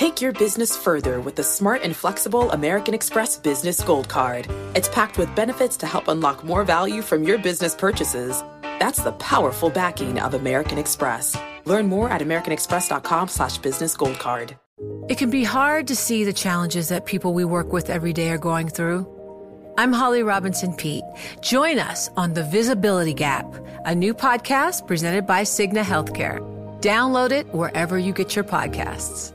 Take your business further with the smart and flexible American Express Business Gold Card. It's packed with benefits to help unlock more value from your business purchases. That's the powerful backing of American Express. Learn more at americanexpress.com slash. It can be hard to see the challenges that people we work with every day are going through. I'm Holly Robinson Peete. Join us on The Visibility Gap, a new podcast presented by Cigna Healthcare. Download it wherever you get your podcasts.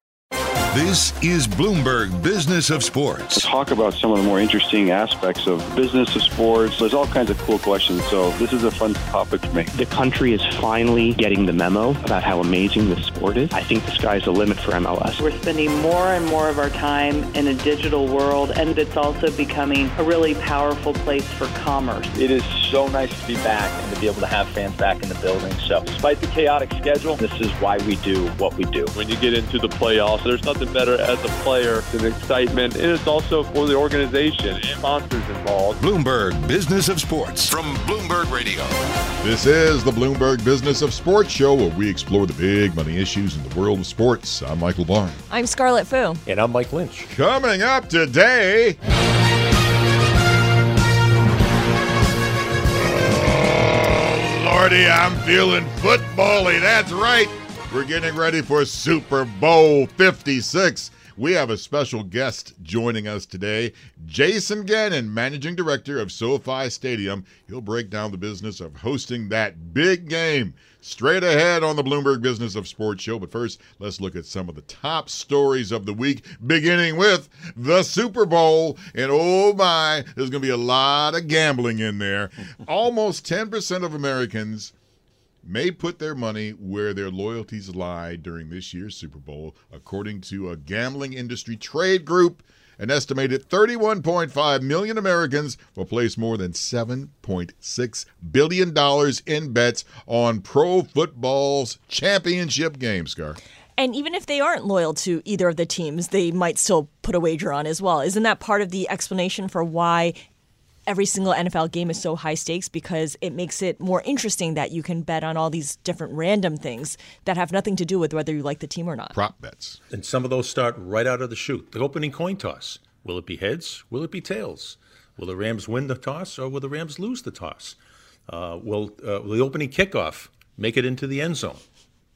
This is Bloomberg Business of Sports. Talk about some of the more interesting aspects of business of sports. There's all kinds of cool questions, so this is a fun topic for me. The country is finally getting the memo about how amazing this sport is. I think the sky's the limit for MLS. We're spending more and more of our time in a digital world, and it's also becoming a really powerful place for commerce. It is so nice to be back and to be able to have fans back in the building. So, despite the chaotic schedule, this is why we do what we do. When you get into the playoffs, there's nothing better as a player. than excitement, and it's also for the organization and sponsors involved. Bloomberg Business of Sports from Bloomberg Radio. This is the Bloomberg Business of Sports show where we explore the big money issues in the world of sports. I'm Michael Barr. I'm Scarlet Fu. And I'm Mike Lynch. Coming up today. Oh, Lordy, I'm feeling footbally. That's right. We're getting ready for Super Bowl 56. We have a special guest joining us today, Jason Gannon, Managing Director of SoFi Stadium. He'll break down the business of hosting that big game straight ahead on the Bloomberg Business of Sports show. But first, let's look at some of the top stories of the week, beginning with the Super Bowl. And oh my, there's going to be a lot of gambling in there. Almost 10% of Americans may put their money where their loyalties lie during this year's Super Bowl, according to a gambling industry trade group. An estimated 31.5 million Americans will place more than $7.6 billion in bets on pro football's championship game, Scar. And even if they aren't loyal to either of the teams, they might still put a wager on as well. Isn't that part of the explanation for why every single NFL game is so high stakes because it makes it more interesting that you can bet on all these different random things that have nothing to do with whether you like the team or not. Prop bets. And some of those start right out of the chute. The opening coin toss. Will it be heads? Will it be tails? Will the Rams win the toss or will the Rams lose the toss? Uh, will, uh, will the opening kickoff make it into the end zone?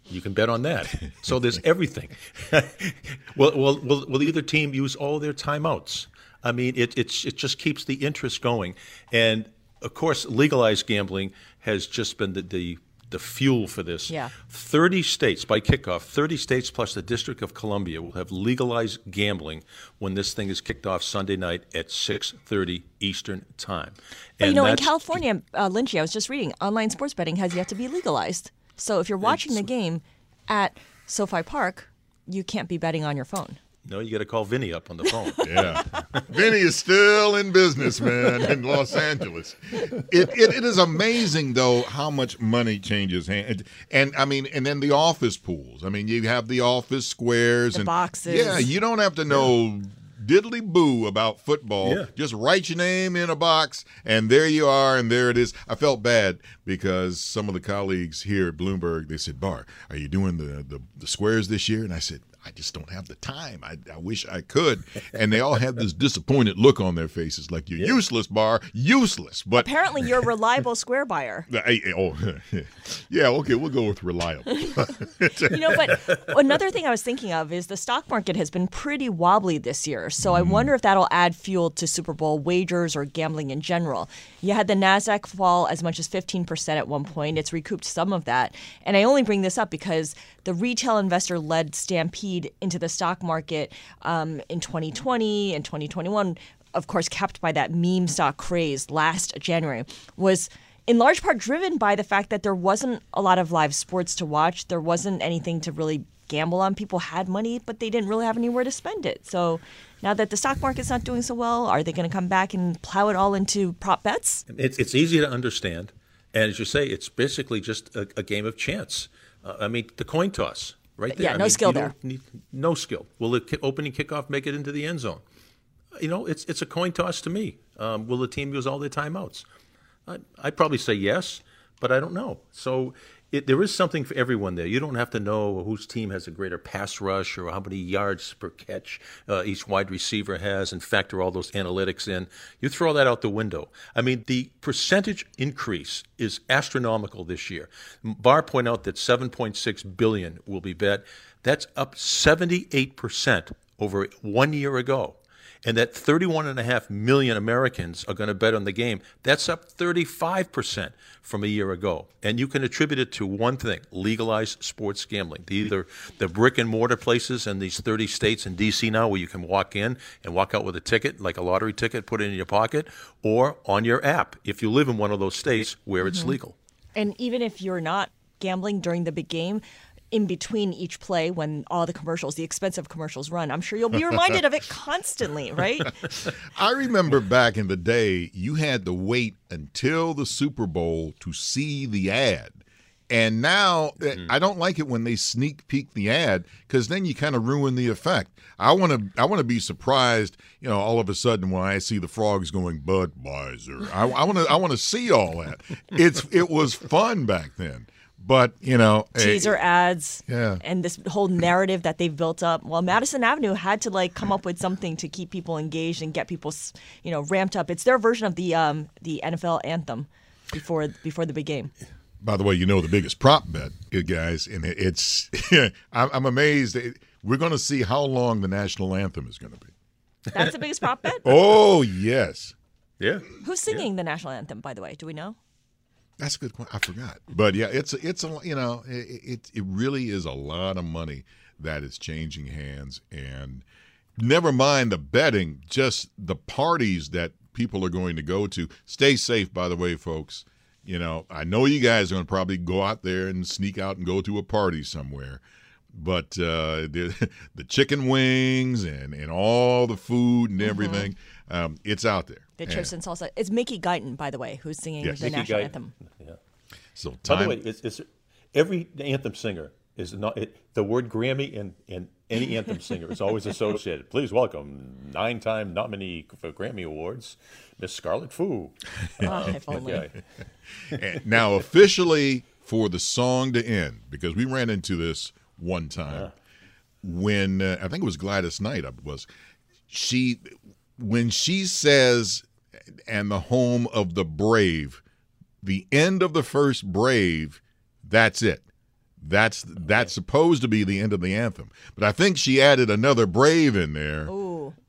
You can bet on that. So there's everything. will, will, will, will either team use all their timeouts? I mean, it, it's, it just keeps the interest going. And of course, legalized gambling has just been the, the, the fuel for this. Yeah. 30 states, by kickoff, 30 states plus the District of Columbia will have legalized gambling when this thing is kicked off Sunday night at 6.30 Eastern Time. But, you know, in California, uh, Lynchy, I was just reading, online sports betting has yet to be legalized. So if you're watching the game at SoFi Park, you can't be betting on your phone. No, you got to call Vinny up on the phone. yeah. Vinny is still in business, man, in Los Angeles. It, it, it is amazing, though, how much money changes hands. And, I mean, and then the office pools. I mean, you have the office squares the and boxes. Yeah, you don't have to know diddly boo about football. Yeah. Just write your name in a box, and there you are, and there it is. I felt bad because some of the colleagues here at Bloomberg they said, "Barr, are you doing the the, the squares this year?" And I said, I just don't have the time. I, I wish I could. And they all have this disappointed look on their faces, like you're yeah. useless, Barr, useless. But apparently, you're a reliable square buyer. I, oh, yeah. Okay, we'll go with reliable. you know, but another thing I was thinking of is the stock market has been pretty wobbly this year. So mm. I wonder if that'll add fuel to Super Bowl wagers or gambling in general. You had the Nasdaq fall as much as 15% at one point. It's recouped some of that, and I only bring this up because the retail investor led into the stock market um, in 2020 and 2021, of course, kept by that meme stock craze last January, was in large part driven by the fact that there wasn't a lot of live sports to watch. There wasn't anything to really gamble on. People had money, but they didn't really have anywhere to spend it. So now that the stock market's not doing so well, are they going to come back and plow it all into prop bets? It's, it's easy to understand. And as you say, it's basically just a, a game of chance. Uh, I mean, the coin toss, right there. Yeah, I no mean, skill there. Need, no skill. Will the opening kickoff make it into the end zone? You know, it's it's a coin toss to me. Um, will the team use all their timeouts? I, I'd probably say yes, but I don't know. So it, there is something for everyone there. You don't have to know whose team has a greater pass rush or how many yards per catch uh, each wide receiver has and factor all those analytics in. You throw that out the window. I mean, the percentage increase is astronomical this year. Barr point out that 7.6 billion will be bet. That's up 78% over one year ago and that 31.5 million Americans are going to bet on the game. That's up 35% from a year ago. And you can attribute it to one thing legalized sports gambling. The, either the brick and mortar places in these 30 states and D.C. now where you can walk in and walk out with a ticket, like a lottery ticket, put it in your pocket, or on your app if you live in one of those states where it's Mhm. legal. And even if you're not gambling during the big game, in between each play when all the commercials, the expensive commercials run, I'm sure you'll be reminded of it constantly, right? I remember back in the day, you had to wait until the Super Bowl to see the ad. And now eh, I don't like it when they sneak peek the ad because then you kind of ruin the effect. I want to I want to be surprised, you know, all of a sudden when I see the frogs going Budweiser. I want to I want to see all that. It's it was fun back then, but you know, eh, Teaser ads. Yeah. And this whole narrative that they've built up. Well, Madison Avenue had to like come up with something to keep people engaged and get people, you know, ramped up. It's their version of the um the NFL anthem before before the big game. By the way, you know the biggest prop bet, you guys, and it's I'm, I'm amazed. We're going to see how long the national anthem is going to be. That's the biggest prop bet. Oh yes, yeah. Who's singing the national anthem? By the way, do we know? That's a good point. I forgot, but yeah, it's it's a you know it, it it really is a lot of money that is changing hands, and never mind the betting, just the parties that people are going to go to. Stay safe, by the way, folks. You know, I know you guys are going to probably go out there and sneak out and go to a party somewhere, but uh, the the chicken wings and and all the food and everything, um, it's out there. The And chips and salsa. It's Mickey Guyton, by the way, who's singing Yes. the Mickey national Guyton. anthem. Yeah. So By the way, it's, it's every anthem singer is not it, the word Grammy and, and any anthem singer is always associated. Please welcome nine-time nominee for Grammy Awards, Miss Scarlet Fu. Oh, if only. Okay. And now officially for the song to end because we ran into this one time when uh, I think it was Gladys Knight I was she when she says and the home of the brave the end of the first brave that's it that's that's supposed to be the end of the anthem but I think she added another brave in there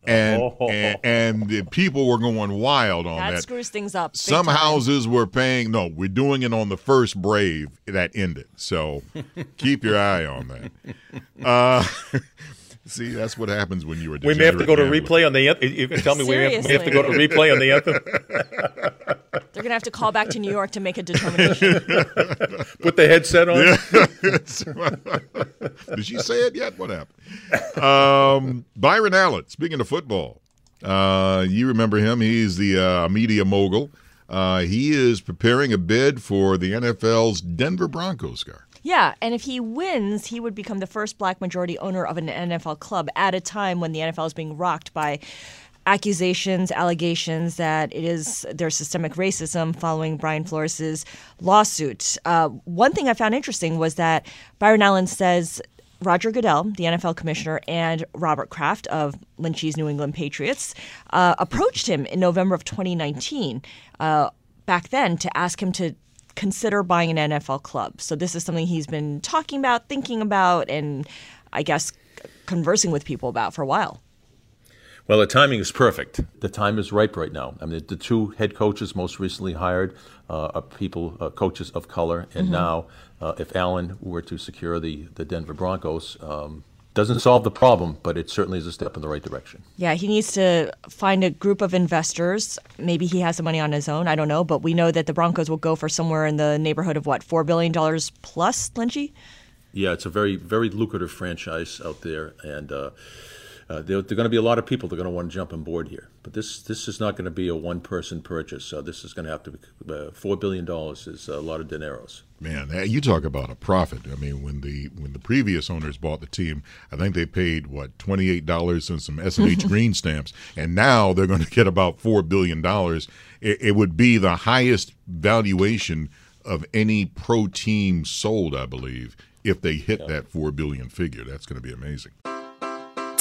and, Oh. and and the people were going wild on That, that screws things up. big some time. houses were paying. No, we're doing it on the first Brave that ended. So keep your eye on that. Uh, see, that's what happens when you were. We may have to go to degenerate replay on the anthem. You can tell me we have, we have to go to replay on the anthem. They're gonna have to call back to New York to make a determination. Put the headset on. Did she say it yet? What happened? Um, Byron Allen. Speaking of football, uh, you remember him? He's the uh, media mogul. Uh, he is preparing a bid for the NFL's Denver Broncos. Scar. Yeah, and if he wins, he would become the first black majority owner of an NFL club at a time when the NFL is being rocked by accusations, allegations that it is there's systemic racism following Brian Flores's lawsuit. Uh, one thing I found interesting was that Byron Allen says Roger Goodell, the NFL commissioner, and Robert Kraft of Lynch's New England Patriots uh, approached him in November of 2019. Uh, back then, to ask him to consider buying an NFL club. So this is something he's been talking about, thinking about, and I guess conversing with people about for a while. Well, the timing is perfect. The time is ripe right now. I mean, the two head coaches most recently hired uh, are people, uh, coaches of color, and Mhm. now, uh, if Allen were to secure the the Denver Broncos, um, doesn't solve the problem, but it certainly is a step in the right direction. Yeah, he needs to find a group of investors. Maybe he has the money on his own. I don't know, but we know that the Broncos will go for somewhere in the neighborhood of what four billion dollars plus, Lynchy. Yeah, it's a very very lucrative franchise out there, and uh, uh, there, there are going to be a lot of people that are going to want to jump on board here. But this this is not going to be a one person purchase. So this is going to have to be uh, four billion dollars is a lot of dineros. Man, you talk about a profit. I mean, when the when the previous owners bought the team, I think they paid what twenty eight dollars and some S and H green stamps, and now they're going to get about four billion dollars. It, it would be the highest valuation of any pro team sold, I believe, if they hit yeah. that four billion figure. That's going to be amazing.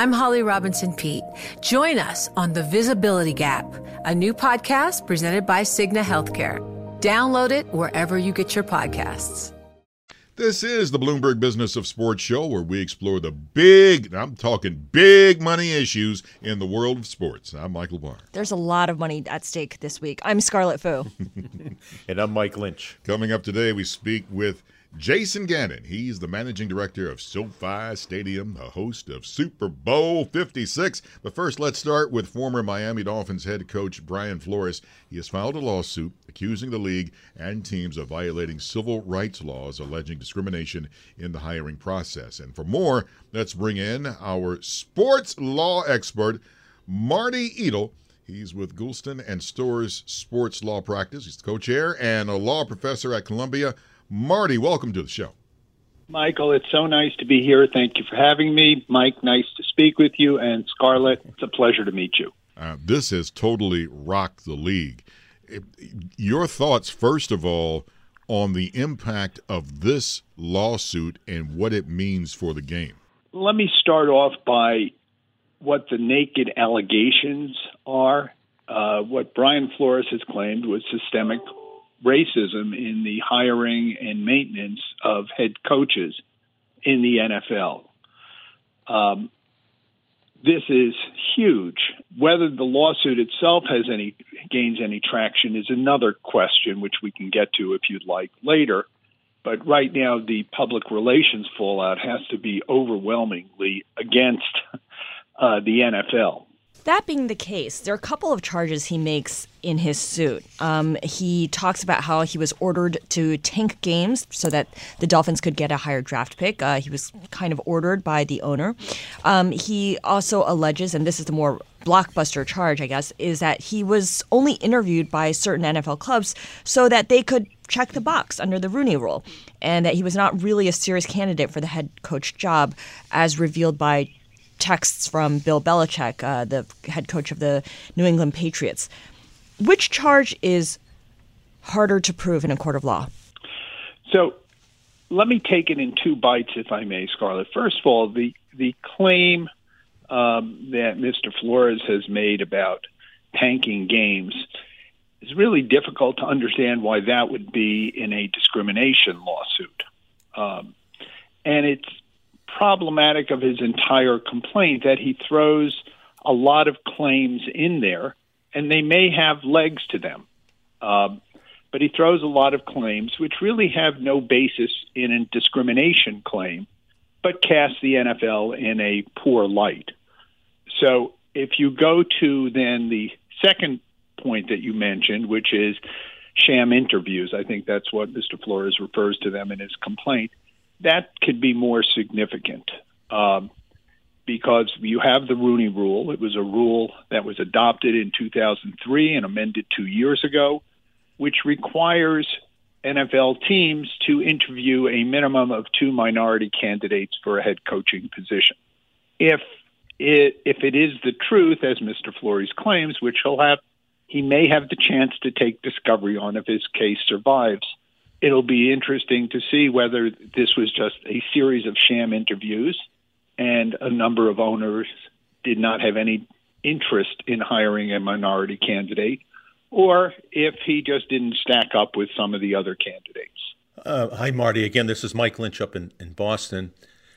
I'm Holly Robinson Peete. Join us on The Visibility Gap, a new podcast presented by Cigna Healthcare. Download it wherever you get your podcasts. This is the Bloomberg Business of Sports show where we explore the big, I'm talking big money issues in the world of sports. I'm Michael Barr. There's a lot of money at stake this week. I'm Scarlet Fu. and I'm Mike Lynch. Coming up today, we speak with Jason Gannon, he's the managing director of SoFi Stadium, a host of Super Bowl 56. But first, let's start with former Miami Dolphins head coach Brian Flores. He has filed a lawsuit accusing the league and teams of violating civil rights laws, alleging discrimination in the hiring process. And for more, let's bring in our sports law expert, Marty Edel. He's with Goulston and Storrs Sports Law Practice. He's the co-chair and a law professor at Columbia. Marty, welcome to the show. Michael, it's so nice to be here. Thank you for having me. Mike, nice to speak with you. And Scarlet, it's a pleasure to meet you. Uh, this has totally rocked the league. Your thoughts, first of all, on the impact of this lawsuit and what it means for the game. Let me start off by what the naked allegations are. Uh, what Brian Flores has claimed was systemic racism in the hiring and maintenance of head coaches in the NFL. Um, this is huge. Whether the lawsuit itself has any gains any traction is another question, which we can get to if you'd like later. But right now, the public relations fallout has to be overwhelmingly against uh, the NFL. That being the case, there are a couple of charges he makes in his suit. Um, he talks about how he was ordered to tank games so that the Dolphins could get a higher draft pick. Uh, he was kind of ordered by the owner. Um, he also alleges, and this is the more blockbuster charge, I guess, is that he was only interviewed by certain NFL clubs so that they could check the box under the Rooney Rule, and that he was not really a serious candidate for the head coach job, as revealed by texts from Bill Belichick, uh, the head coach of the New England Patriots. Which charge is harder to prove in a court of law? So let me take it in two bites, if I may, Scarlet. First of all, the, the claim um, that Mr. Flores has made about tanking games is really difficult to understand why that would be in a discrimination lawsuit. Um, and it's problematic of his entire complaint that he throws a lot of claims in there, and they may have legs to them. Um, but he throws a lot of claims which really have no basis in a discrimination claim, but cast the NFL in a poor light. So if you go to then the second point that you mentioned, which is sham interviews, I think that's what Mr. Flores refers to them in his complaint, that could be more significant. Um, because you have the Rooney Rule. It was a rule that was adopted in 2003 and amended two years ago, which requires NFL teams to interview a minimum of two minority candidates for a head coaching position. If it, if it is the truth, as Mr. Flores claims, which he'll have, he may have the chance to take discovery on if his case survives. It'll be interesting to see whether this was just a series of sham interviews and a number of owners did not have any interest in hiring a minority candidate, or if he just didn't stack up with some of the other candidates. Uh, hi, Marty. Again, this is Mike Lynch up in, in Boston.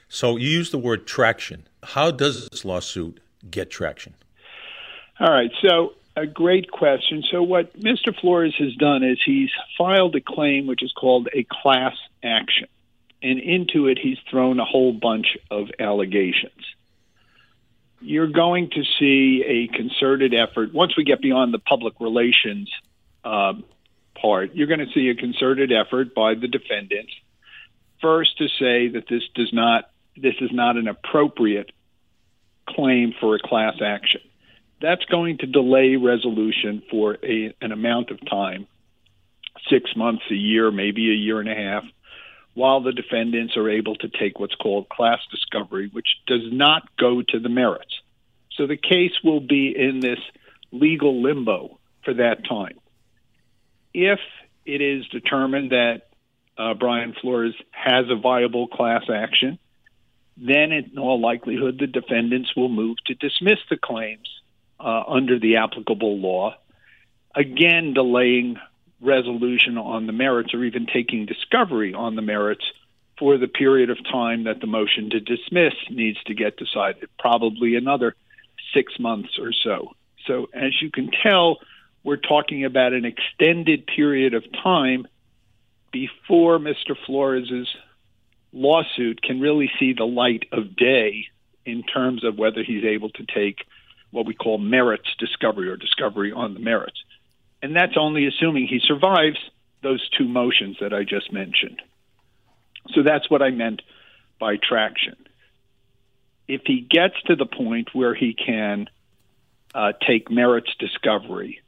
So you use the word traction. How does this lawsuit get traction? All right. So, a great question. So, what Mr. Flores has done is he's filed a claim which is called a class action and into it he's thrown a whole bunch of allegations. You're going to see a concerted effort once we get beyond the public relations uh, part. You're going to see a concerted effort by the defendants first to say that this does not this is not an appropriate claim for a class action. That's going to delay resolution for a, an amount of time, six months, a year, maybe a year and a half while the defendants are able to take what's called class discovery, which does not go to the merits. So the case will be in this legal limbo for that time. If it is determined that uh, Brian Flores has a viable class action, then in all likelihood the defendants will move to dismiss the claims uh, under the applicable law, again delaying resolution on the merits or even taking discovery on the merits for the period of time that the motion to dismiss needs to get decided, probably another six months or so. So, as you can tell, we're talking about an extended period of time before Mr. Flores's lawsuit can really see the light of day in terms of whether he's able to take what we call merits discovery or discovery on the merits. And that's only assuming he survives those two motions that I just mentioned. So that's what I meant by traction. If he gets to the point where he can uh, take merits discovery,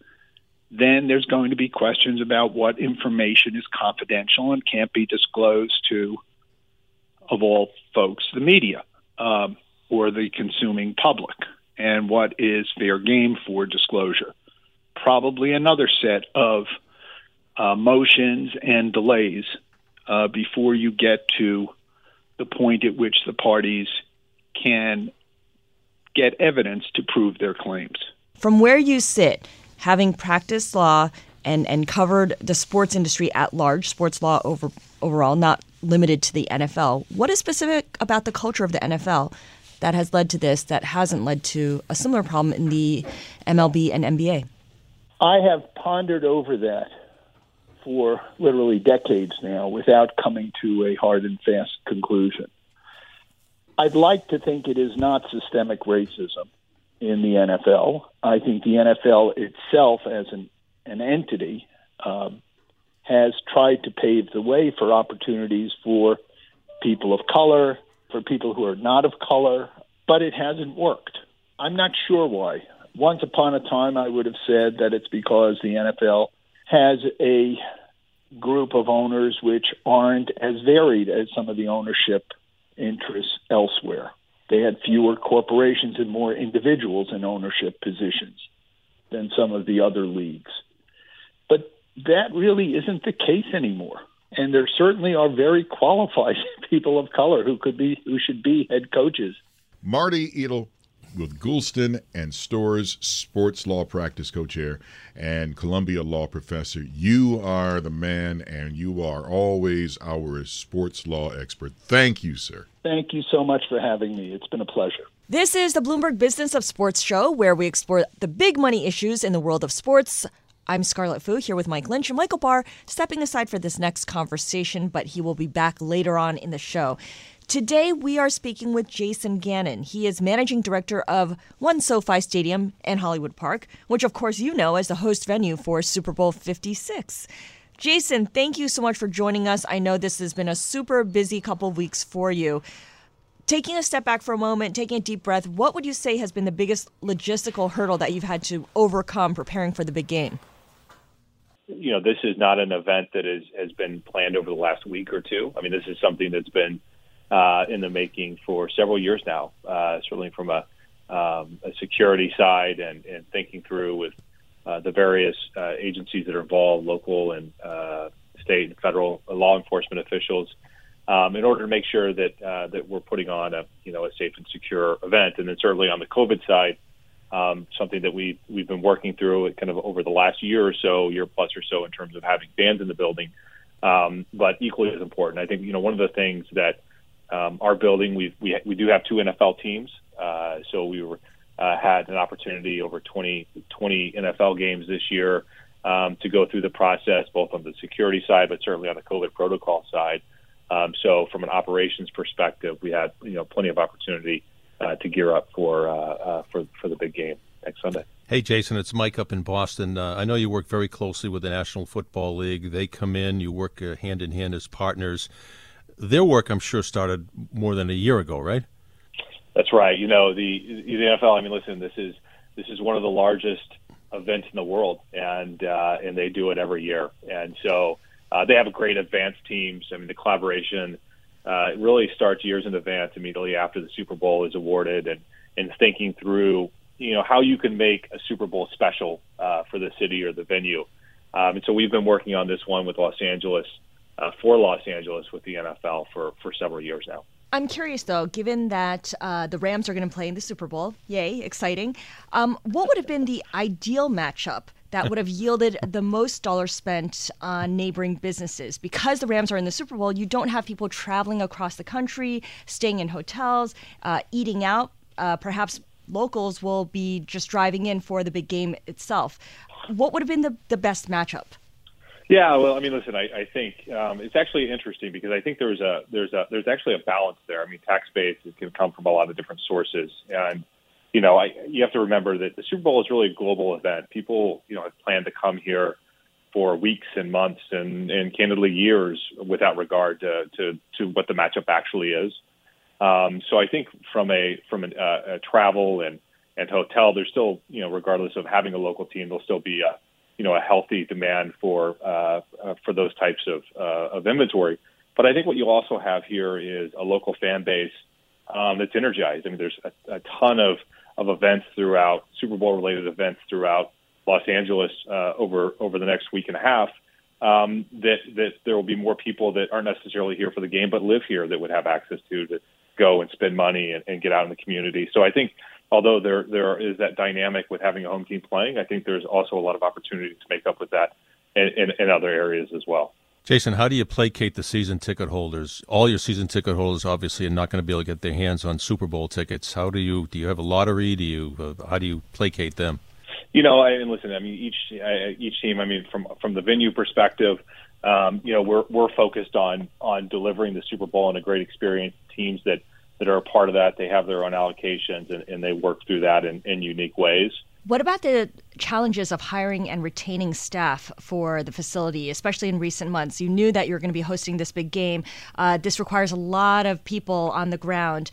then there's going to be questions about what information is confidential and can't be disclosed to, of all folks, the media um, or the consuming public, and what is fair game for disclosure probably another set of uh, motions and delays uh, before you get to the point at which the parties can get evidence to prove their claims. From where you sit, having practiced law and, and covered the sports industry at large, sports law over, overall, not limited to the NFL, what is specific about the culture of the NFL that has led to this that hasn't led to a similar problem in the MLB and NBA? I have pondered over that for literally decades now without coming to a hard and fast conclusion. I'd like to think it is not systemic racism in the NFL. I think the NFL itself, as an, an entity, um, has tried to pave the way for opportunities for people of color, for people who are not of color, but it hasn't worked. I'm not sure why once upon a time, I would have said that it's because the NFL has a group of owners which aren't as varied as some of the ownership interests elsewhere. They had fewer corporations and more individuals in ownership positions than some of the other leagues. But that really isn't the case anymore. And there certainly are very qualified people of color who could be who should be head coaches. Marty Edel, with Goulston and Storrs sports law practice co-chair and Columbia law professor. You are the man, and you are always our sports law expert. Thank you, sir. Thank you so much for having me. It's been a pleasure. This is the Bloomberg Business of Sports show, where we explore the big money issues in the world of sports. I'm Scarlet Fu here with Mike Lynch and Michael Barr stepping aside for this next conversation, but he will be back later on in the show. Today, we are speaking with Jason Gannon. He is managing director of One SoFi Stadium and Hollywood Park, which, of course, you know as the host venue for Super Bowl 56. Jason, thank you so much for joining us. I know this has been a super busy couple of weeks for you. Taking a step back for a moment, taking a deep breath, what would you say has been the biggest logistical hurdle that you've had to overcome preparing for the big game? You know, this is not an event that is, has been planned over the last week or two. I mean, this is something that's been uh, in the making for several years now, uh, certainly from a, um, a security side and, and, thinking through with uh, the various uh, agencies that are involved, local and uh, state and federal law enforcement officials, um, in order to make sure that uh, that we're putting on a you know a safe and secure event. And then certainly on the COVID side, um, something that we we've been working through kind of over the last year or so, year plus or so, in terms of having fans in the building. Um, but equally as important, I think you know one of the things that um, our building we we we do have two NFL teams, uh, so we were uh, had an opportunity over 20, 20 NFL games this year um, to go through the process, both on the security side, but certainly on the COVID protocol side. Um, so, from an operations perspective, we had you know plenty of opportunity uh, to gear up for uh, uh, for for the big game next Sunday. Hey, Jason, it's Mike up in Boston. Uh, I know you work very closely with the National Football League. They come in, you work uh, hand in hand as partners. Their work, I'm sure, started more than a year ago, right? That's right. You know, the the NFL. I mean, listen, this is this is one of the largest events in the world, and uh, and they do it every year. And so uh, they have a great advanced teams. I mean, the collaboration uh, really starts years in advance, immediately after the Super Bowl is awarded, and and thinking through you know how you can make a Super Bowl special uh, for the city or the venue. Um, and so we've been working on this one with Los Angeles uh, for Los Angeles with the NFL for for several years now. I'm curious though, given that uh, the Rams are going to play in the Super Bowl, yay, exciting. Um, what would have been the ideal matchup that would have yielded the most dollars spent on neighboring businesses? Because the Rams are in the Super Bowl, you don't have people traveling across the country, staying in hotels, uh, eating out. Uh, perhaps locals will be just driving in for the big game itself. What would have been the, the best matchup? Yeah, well, I mean, listen, I, I think um, it's actually interesting because I think there's a there's a there's actually a balance there. I mean, tax base can come from a lot of different sources, and you know, I, you have to remember that the Super Bowl is really a global event. People, you know, have planned to come here for weeks and months and, and candidly years without regard to, to, to what the matchup actually is. Um, so I think from a from a, uh, a travel and and hotel, there's still, you know, regardless of having a local team, there'll still be a you know a healthy demand for uh, for those types of uh, of inventory. But I think what you also have here is a local fan base um, that's energized. I mean, there's a, a ton of of events throughout Super Bowl related events throughout Los Angeles uh, over over the next week and a half. Um, that that there will be more people that aren't necessarily here for the game but live here that would have access to to go and spend money and, and get out in the community. So I think although there there is that dynamic with having a home team playing, I think there's also a lot of opportunity to make up with that in, in, in other areas as well. Jason, how do you placate the season ticket holders? All your season ticket holders obviously are not going to be able to get their hands on Super Bowl tickets. How do you do? You have a lottery? Do you uh, how do you placate them? You know, I and listen. I mean, each each team. I mean, from from the venue perspective, um, you know, we're we're focused on on delivering the Super Bowl and a great experience. Teams that that are a part of that. They have their own allocations and, and they work through that in, in unique ways. What about the challenges of hiring and retaining staff for the facility, especially in recent months? You knew that you were going to be hosting this big game. Uh, this requires a lot of people on the ground.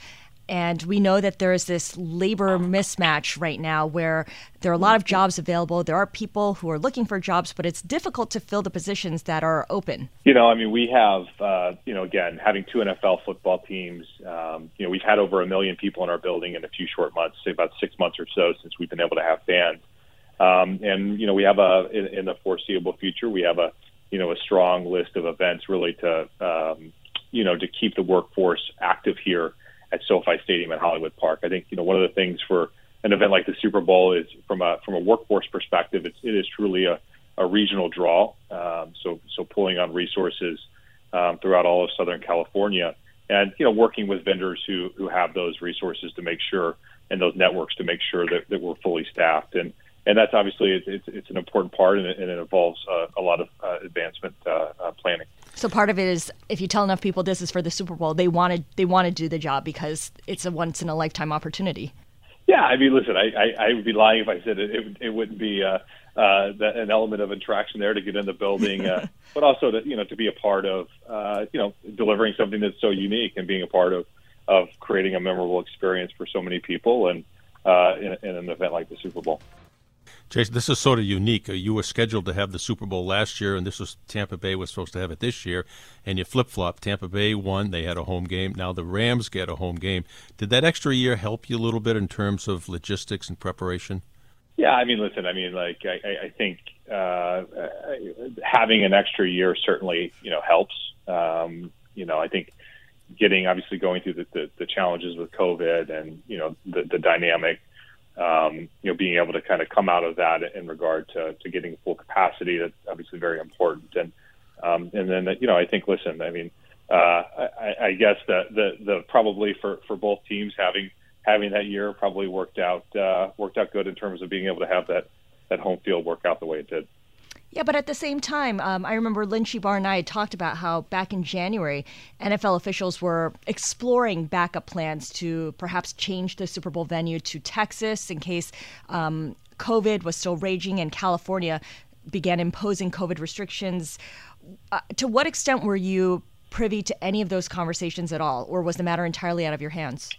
And we know that there is this labor mismatch right now where there are a lot of jobs available. There are people who are looking for jobs, but it's difficult to fill the positions that are open. You know, I mean, we have, uh, you know, again, having two NFL football teams, um, you know, we've had over a million people in our building in a few short months, say about six months or so since we've been able to have fans. Um, and, you know, we have a, in, in the foreseeable future, we have a, you know, a strong list of events really to, um, you know, to keep the workforce active here at SoFi Stadium at Hollywood Park. I think you know one of the things for an event like the Super Bowl is from a from a workforce perspective, it's, it is truly a, a regional draw. Um, so so pulling on resources um, throughout all of Southern California, and you know working with vendors who who have those resources to make sure and those networks to make sure that, that we're fully staffed and and that's obviously it's, it's, an important part and it, and it involves uh, a lot of uh, advancement uh, uh planning. So part of it is if you tell enough people this is for the Super Bowl, they want to they want to do the job because it's a once in a lifetime opportunity. Yeah, I mean, listen, I, I, I would be lying if I said it. It, it wouldn't be uh, uh, that, an element of attraction there to get in the building, uh, but also to you know to be a part of uh, you know delivering something that's so unique and being a part of of creating a memorable experience for so many people and uh, in, in an event like the Super Bowl. Jason, this is sort of unique. Uh, you were scheduled to have the Super Bowl last year, and this was Tampa Bay was supposed to have it this year, and you flip flop. Tampa Bay won; they had a home game. Now the Rams get a home game. Did that extra year help you a little bit in terms of logistics and preparation? Yeah, I mean, listen, I mean, like I, I think uh, having an extra year certainly you know helps. Um, you know, I think getting obviously going through the, the, the challenges with COVID and you know the, the dynamic um, you know, being able to kind of come out of that in regard to, to getting full capacity, that's obviously very important. And, um, and then, you know, I think, listen, I mean, uh, I, I guess that the, the probably for, for both teams having, having that year probably worked out, uh, worked out good in terms of being able to have that, that home field work out the way it did. Yeah, but at the same time, um, I remember Lynchy Barr and I had talked about how back in January, NFL officials were exploring backup plans to perhaps change the Super Bowl venue to Texas in case um, COVID was still raging and California began imposing COVID restrictions. Uh, to what extent were you privy to any of those conversations at all, or was the matter entirely out of your hands?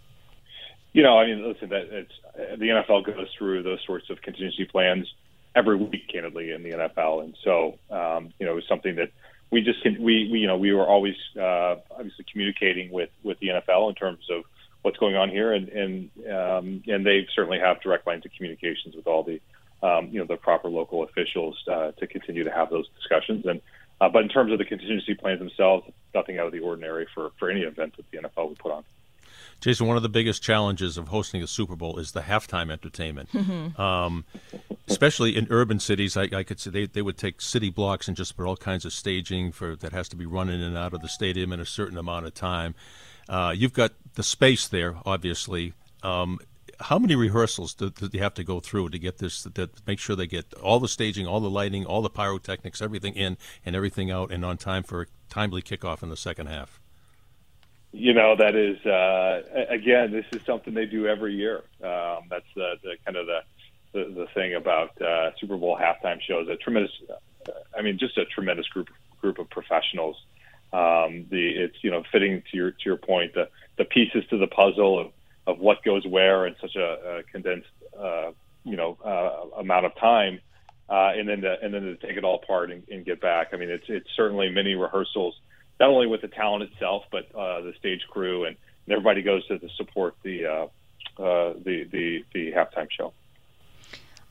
You know, I mean, listen, that the NFL goes through those sorts of contingency plans every week, candidly, in the NFL. And so, um, you know, it was something that we just we, we you know we were always uh, obviously communicating with with the NFL in terms of what's going on here, and and um, and they certainly have direct lines of communications with all the um, you know the proper local officials uh, to continue to have those discussions. And uh, but in terms of the contingency plans themselves, nothing out of the ordinary for for any event that the NFL would put on. Jason, one of the biggest challenges of hosting a Super Bowl is the halftime entertainment. Mm-hmm. Um, especially in urban cities, I, I, could say they, they would take city blocks and just put all kinds of staging for that has to be run in and out of the stadium in a certain amount of time. Uh, you've got the space there, obviously. Um, how many rehearsals do, do, you have to go through to get this? To make sure they get all the staging, all the lighting, all the pyrotechnics, everything in and everything out, and on time for a timely kickoff in the second half you know that is uh, again this is something they do every year. Um, that's the, the kind of the, the the thing about uh, Super Bowl halftime shows a tremendous I mean just a tremendous group group of professionals. Um, the it's you know fitting to your to your point the the pieces to the puzzle of, of what goes where in such a, a condensed uh, you know uh, amount of time uh, and then to, and then to take it all apart and, and get back. I mean it's it's certainly many rehearsals not only with the talent itself, but uh, the stage crew and, and everybody goes to, to support the, uh, uh, the the the halftime show.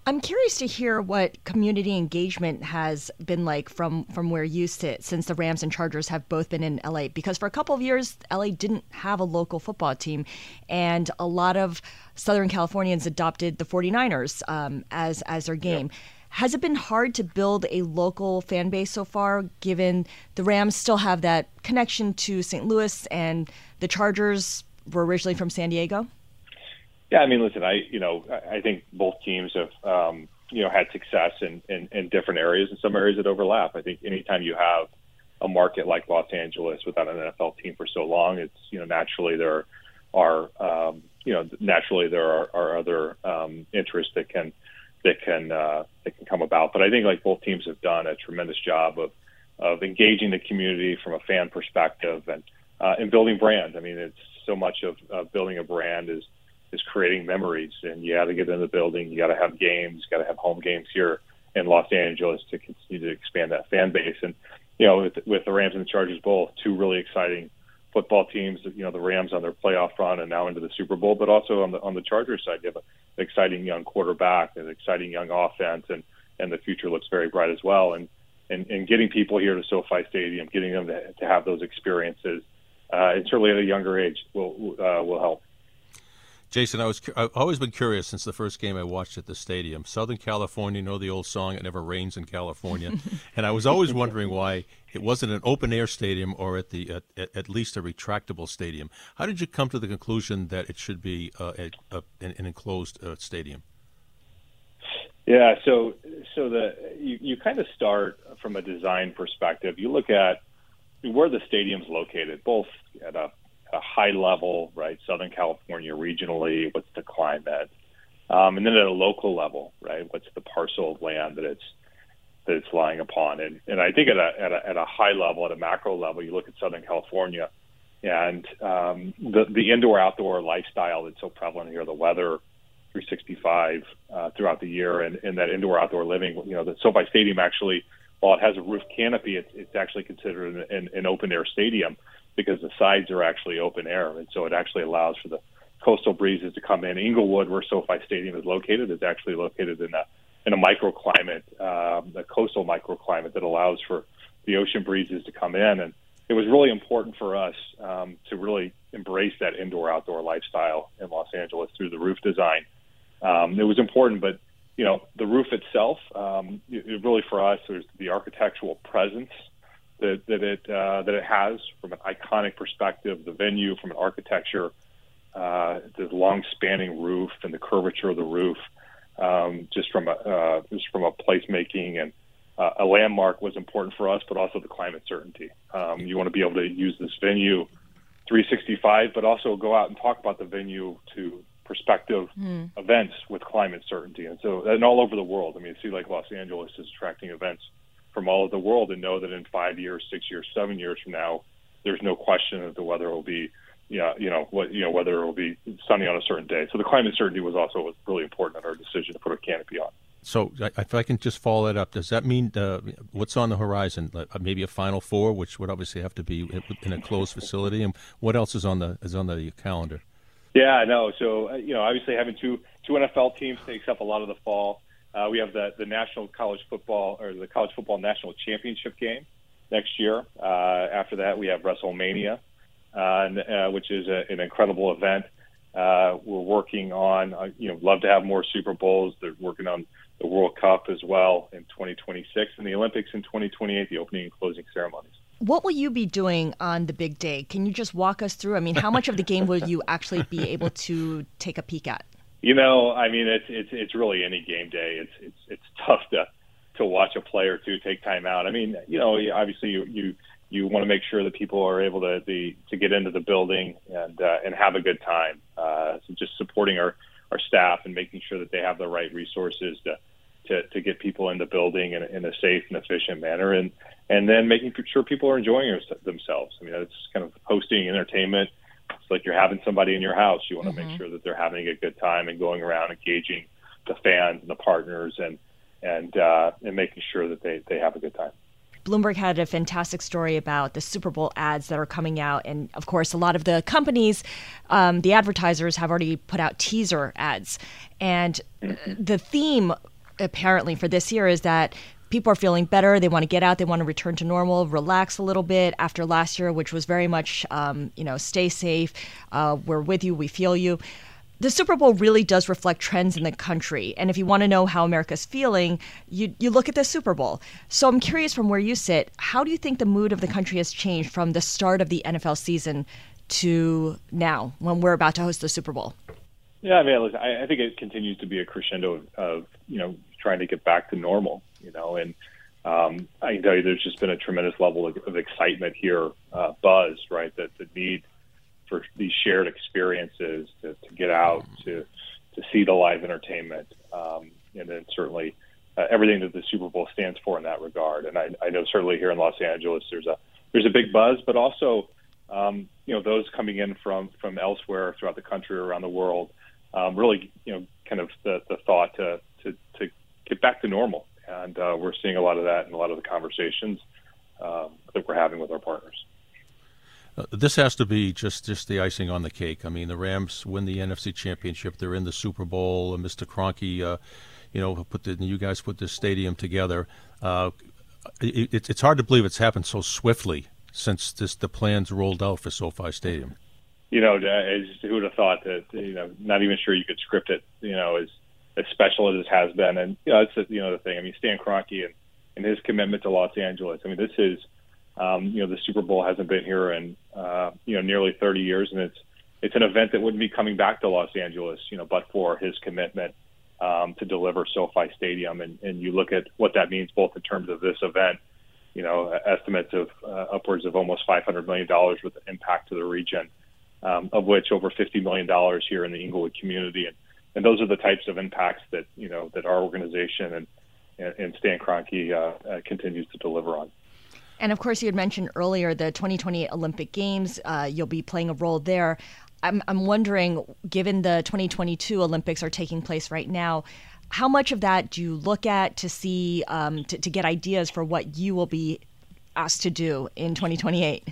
I'm curious to hear what community engagement has been like from from where you sit since the Rams and Chargers have both been in LA because for a couple of years LA didn't have a local football team and a lot of Southern Californians adopted the 49ers um, as as their game. Yep. Has it been hard to build a local fan base so far, given the Rams still have that connection to St. Louis and the Chargers were originally from San Diego? Yeah, I mean, listen, I you know I think both teams have um, you know had success in, in in different areas and some areas that overlap. I think anytime you have a market like Los Angeles without an NFL team for so long, it's you know naturally there are um, you know naturally there are, are other um, interests that can that can uh, that can come about. But I think like both teams have done a tremendous job of of engaging the community from a fan perspective and uh, and building brand. I mean, it's so much of uh, building a brand is is creating memories, and you got to get in the building. You got to have games. Got to have home games here in Los Angeles to continue to expand that fan base. And you know, with, with the Rams and the Chargers both, two really exciting football teams. You know, the Rams on their playoff run and now into the Super Bowl, but also on the on the Chargers side, you have an exciting young quarterback, an exciting young offense, and and the future looks very bright as well. And and, and getting people here to SoFi Stadium, getting them to, to have those experiences, uh, and certainly at a younger age will uh, will help. Jason, I was I've always been curious since the first game I watched at the stadium. Southern California, you know the old song "It Never Rains in California," and I was always wondering why it wasn't an open air stadium or at the at, at, least a retractable stadium. How did you come to the conclusion that it should be uh, a, a, an enclosed uh, stadium? Yeah, so so the you, you kind of start from a design perspective. You look at where the stadium's located, both at a, a high level, right, Southern California regionally, what's the climate, um, and then at a local level, right, what's the parcel of land that it's that it's lying upon, and and I think at a at a, at a high level, at a macro level, you look at Southern California, and um, the the indoor outdoor lifestyle that's so prevalent here, the weather. 365 uh, throughout the year, and, and that indoor outdoor living. You know, the SoFi Stadium actually while it has a roof canopy, it's, it's actually considered an, an, an open air stadium because the sides are actually open air, and so it actually allows for the coastal breezes to come in. Inglewood, where SoFi Stadium is located, is actually located in a in a microclimate, um, a coastal microclimate that allows for the ocean breezes to come in. And it was really important for us um, to really embrace that indoor outdoor lifestyle in Los Angeles through the roof design. Um, it was important, but you know, the roof itself, um, it, it really for us, there's the architectural presence that, that it uh, that it has from an iconic perspective, the venue from an architecture, uh, the long-spanning roof and the curvature of the roof, um, just from a uh, just from a placemaking and uh, a landmark was important for us, but also the climate certainty. Um, you want to be able to use this venue 365, but also go out and talk about the venue to prospective mm. events with climate certainty. And so, and all over the world. I mean, see, like Los Angeles is attracting events from all over the world, and know that in five years, six years, seven years from now, there's no question that the weather will be, yeah, you know, what you know, whether it will be sunny on a certain day. So the climate certainty was also really important in our decision to put a canopy on. So, if I can just follow that up, does that mean uh, what's on the horizon? Maybe a Final Four, which would obviously have to be in a closed facility, and what else is on the is on the calendar? Yeah, I know. So uh, you know, obviously having two two NFL teams takes up a lot of the fall. Uh, we have the the national college football or the college football national championship game next year. Uh, after that, we have WrestleMania, uh, and, uh, which is a, an incredible event. Uh, we're working on, uh, you know, love to have more Super Bowls. They're working on the World Cup as well in 2026 and the Olympics in 2028, the opening and closing ceremonies. What will you be doing on the big day? Can you just walk us through? I mean, how much of the game will you actually be able to take a peek at? You know, I mean, it's it's it's really any game day. It's it's it's tough to to watch a player to take time out. I mean, you know, obviously you you you want to make sure that people are able to the to get into the building and uh, and have a good time. Uh, so just supporting our our staff and making sure that they have the right resources to to, to get people in the building in, in a safe and efficient manner, and and then making sure people are enjoying themselves. I mean, it's kind of hosting entertainment. It's like you're having somebody in your house. You want to mm-hmm. make sure that they're having a good time and going around engaging the fans and the partners and and uh, and making sure that they, they have a good time. Bloomberg had a fantastic story about the Super Bowl ads that are coming out. And of course, a lot of the companies, um, the advertisers, have already put out teaser ads. And mm-hmm. the theme apparently for this year is that people are feeling better. They want to get out. They want to return to normal, relax a little bit after last year, which was very much, um, you know, stay safe. Uh, we're with you. We feel you. The Super Bowl really does reflect trends in the country. And if you want to know how America's feeling, you, you look at the Super Bowl. So I'm curious from where you sit, how do you think the mood of the country has changed from the start of the NFL season to now when we're about to host the Super Bowl? Yeah, I mean, I, I think it continues to be a crescendo of, of, you know, trying to get back to normal, you know, and um, I can tell you there's just been a tremendous level of, of excitement here, uh, buzz, right? That the need for these shared experiences to, to get out, to, to see the live entertainment, um, and then certainly uh, everything that the Super Bowl stands for in that regard. And I, I know certainly here in Los Angeles, there's a, there's a big buzz, but also, um, you know, those coming in from, from elsewhere throughout the country or around the world, um, really, you know, kind of the, the thought to, to, to get back to normal. And uh, we're seeing a lot of that in a lot of the conversations um, that we're having with our partners. Uh, this has to be just, just the icing on the cake. I mean, the Rams win the NFC Championship. They're in the Super Bowl. And Mr. Kroenke, uh, you know, put the, you guys put this stadium together. Uh, it, it's hard to believe it's happened so swiftly since this the plans rolled out for SoFi Stadium. You know, as who would have thought that? You know, not even sure you could script it. You know, as as special as it has been. And you know, that's you know the thing. I mean, Stan Kroenke and, and his commitment to Los Angeles. I mean, this is um, you know the Super Bowl hasn't been here in uh, you know nearly 30 years, and it's it's an event that wouldn't be coming back to Los Angeles, you know, but for his commitment um, to deliver SoFi Stadium. And, and you look at what that means both in terms of this event you know, estimates of uh, upwards of almost $500 million of impact to the region, um, of which over $50 million here in the Inglewood community. And, and those are the types of impacts that, you know, that our organization and, and, and Stan Kroenke uh, uh, continues to deliver on. And of course, you had mentioned earlier the 2028 Olympic Games. Uh, you'll be playing a role there. I'm, I'm wondering, given the 2022 Olympics are taking place right now, how much of that do you look at to see um, to, to get ideas for what you will be asked to do in 2028?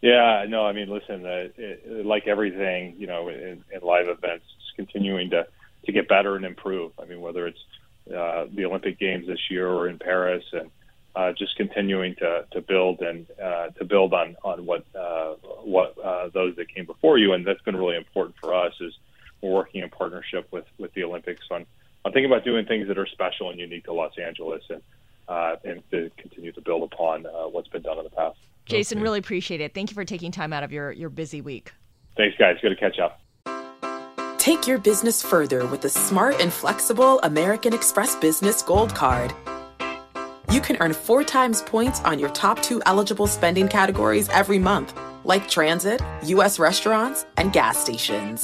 Yeah, no, I mean, listen, uh, it, like everything, you know, in, in live events, it's continuing to to get better and improve. I mean, whether it's uh, the Olympic Games this year or in Paris, and uh, just continuing to, to build and uh, to build on on what uh, what uh, those that came before you, and that's been really important for us. Is we're working in partnership with with the Olympics on I'm thinking about doing things that are special and unique to Los Angeles, and uh, and to continue to build upon uh, what's been done in the past. Jason, okay. really appreciate it. Thank you for taking time out of your your busy week. Thanks, guys. Good to catch up. Take your business further with the smart and flexible American Express Business Gold Card. You can earn four times points on your top two eligible spending categories every month, like transit, U.S. restaurants, and gas stations.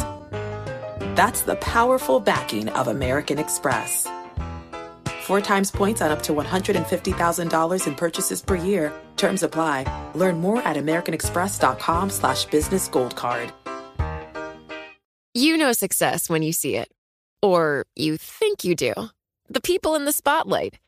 That's the powerful backing of American Express. Four times points on up to $150,000 in purchases per year. Terms apply. Learn more at americanexpress.com slash business gold card. You know success when you see it. Or you think you do. The people in the spotlight.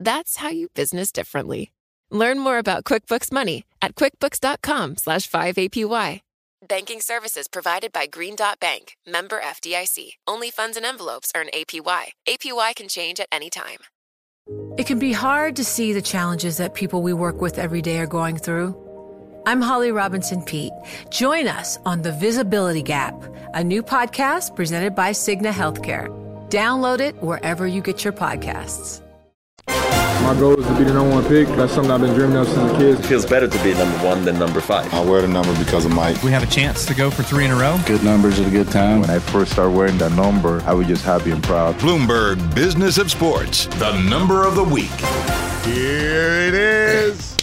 That's how you business differently. Learn more about QuickBooks Money at quickbooks.com slash 5APY. Banking services provided by Green Dot Bank, member FDIC. Only funds and envelopes earn APY. APY can change at any time. It can be hard to see the challenges that people we work with every day are going through. I'm Holly Robinson Peete. Join us on The Visibility Gap, a new podcast presented by Cigna Healthcare. Download it wherever you get your podcasts. My goal is to be the number one pick. That's something I've been dreaming of since a kid. It feels better to be number one than number five. I wear the number because of Mike. We have a chance to go for three in a row. Good numbers at a good time. When I first started wearing that number, I was just happy and proud. Bloomberg Business of Sports, the number of the week. Here it is.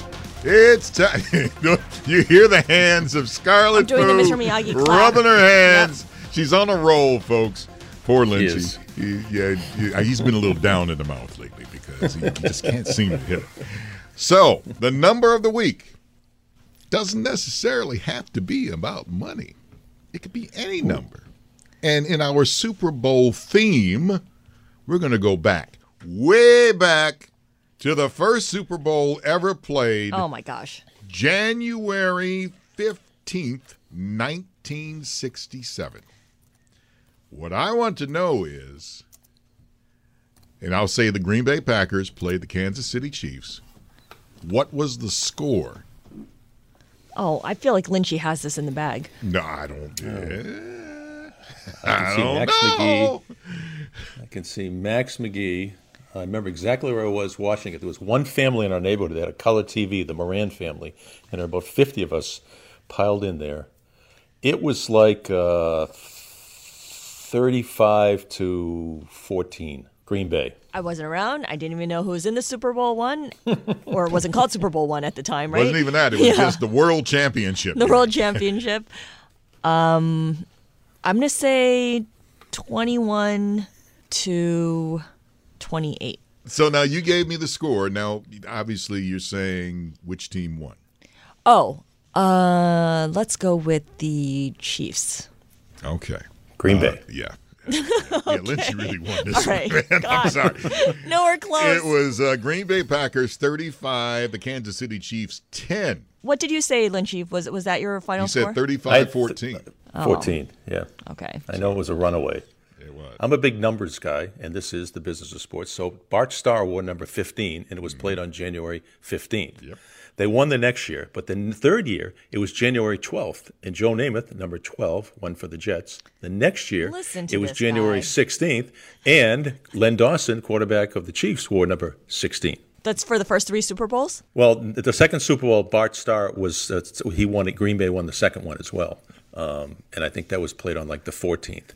It's time. you hear the hands of Scarlet doing the Mr. Miyagi rubbing her hands. Yep. She's on a roll, folks. Poor Lindsay. He he, yeah, he, he's been a little down in the mouth lately because he, just can't seem to hit it. So, the number of the week doesn't necessarily have to be about money. It could be any number. And in our Super Bowl theme, we're going to go back, way back to the first Super Bowl ever played. Oh my gosh. January 15th, 1967. What I want to know is, and I'll say the Green Bay Packers played the Kansas City Chiefs. What was the score? Oh, I feel like Lynchy has this in the bag. No, I don't. I, can see Max know. McGee. I can see Max McGee. I remember exactly where I was watching it. There was one family in our neighborhood that had a color TV, the Moran family, and there were about 50 of us piled in there. It was like uh, 35 to 14, Green Bay. I wasn't around. I didn't even know who was in the Super Bowl one, or it wasn't called Super Bowl one at the time, right? Wasn't even that. It was yeah. just the World Championship. The World Championship. Um, I'm gonna say 21 to 28. So now you gave me the score. Now, obviously, you're saying which team won. Oh, uh, let's go with the Chiefs. Okay. Green Bay. Uh, yeah. okay. Yeah, Lindsay really won this All right. one, man. I'm sorry. Nowhere close. It was uh, Green Bay Packers 35, the Kansas City Chiefs 10. What did you say, Lynchy? Was was that your final you score? said 35 14. Oh. 14, yeah. Okay. I know it was a runaway. It was. I'm a big numbers guy, and this is the business of sports. So Bart Starr wore number 15, and it was played on January 15th. Yep. They won the next year, but the third year it was January 12th, and Joe Namath, number 12, won for the Jets. The next year it was January guy. 16th, and Len Dawson, quarterback of the Chiefs, wore number 16. That's for the first three Super Bowls? Well, the second Super Bowl, Bart Starr was uh, he won it. Green Bay won the second one as well, um, and I think that was played on like the 14th.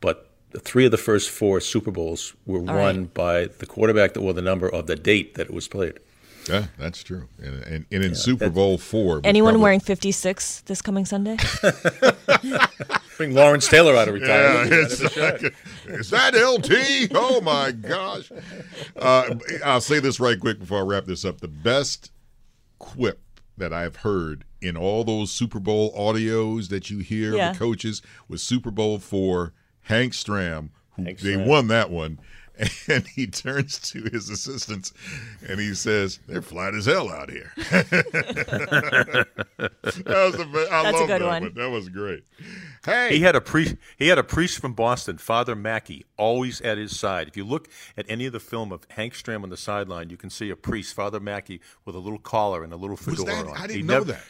But the three of the first four Super Bowls were All won right. by the quarterback that wore the number of the date that it was played. Yeah, that's true. And, and, and in Super Bowl four, Anyone probably- wearing 56 this coming Sunday? Bring Lawrence Taylor out of Yeah, retirement. it's like, is that LT? Oh my gosh! Uh, I'll say this right quick before I wrap this up. The best quip that I've heard in all those Super Bowl audios that you hear Yeah. the coaches was Super Bowl four. Hank Stram, who they Stram. won that one, and he turns to his assistants and he says, "They're flat as hell out here." that was the best. I That's a love good that one. That was great. Hey, He had a priest. He had a priest from Boston, Father Mackey, always at his side. If you look at any of the film of Hank Stram on the sideline, you can see a priest, Father Mackey, with a little collar and a little Was fedora that- on. I He didn't know never- that.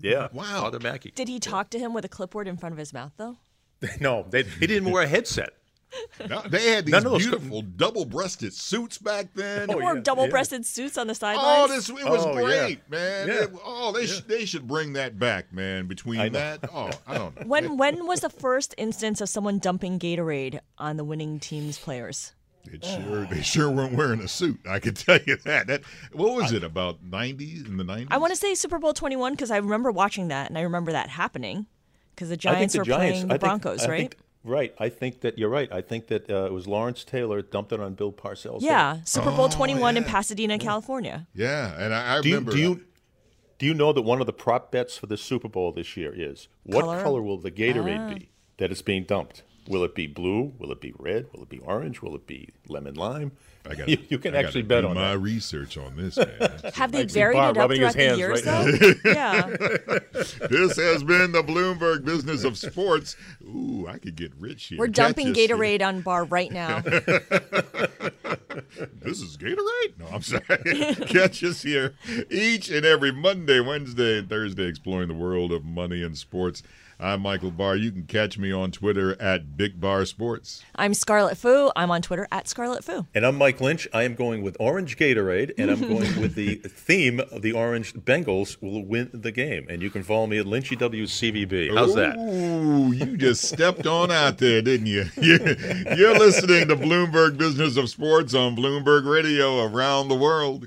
Yeah, Wow. Father Mackey. Did he talk to him with a clipboard in front of his mouth, though? No, they, he didn't wear a headset. No, they had these None of those- beautiful double-breasted suits back then. They oh, wore double-breasted suits on the sidelines. Oh, this it was Oh, yeah. great, man. Yeah. It- oh, they sh- they should bring that back, man. Between that, oh, I don't know. When when was the first instance of someone dumping Gatorade on the winning team's players? It sure they sure weren't wearing a suit. I can tell you that. That what was it about '90s in the nineties? I want to say Super Bowl 21 because I remember watching that and I remember that happening because the Giants the were Giants- playing I the think- Broncos, I right? Think- right. I think that you're right. I think that uh, it was Lawrence Taylor dumped it on Bill Parcells. yeah, head. Super Bowl 21 in Pasadena, California. Yeah, and I, I do you, remember. do you do you know that one of the prop bets for the Super Bowl this year is what Color? color, will the Gatorade Ah. be that is being dumped? Will it be blue? Will it be red? Will it be orange? Will it be lemon lime? I got you, you can I actually bet do on my that. research on this, man. Have they I varied Bob it up rubbing his throughout the years, right though? now. yeah. this has been the Bloomberg Business of Sports. Ooh, I could get rich here. We're dumping us here. Gatorade on Barr right now. this is Gatorade? No, I'm sorry. Catch us here each and every Monday, Wednesday, and Thursday exploring the world of money and sports. I'm Michael Barr. You can catch me on Twitter at Big Bar Sports. I'm Scarlet Fu. I'm on Twitter at Scarlet Fu. And I'm Mike Lynch. I am going with orange Gatorade, and I'm going with the theme of the orange Bengals will win the game. And you can follow me at Lynchy WCVB. How's that? Ooh, you just stepped on out there, didn't you? You're, you're listening to Bloomberg Business of Sports on Bloomberg Radio around the world.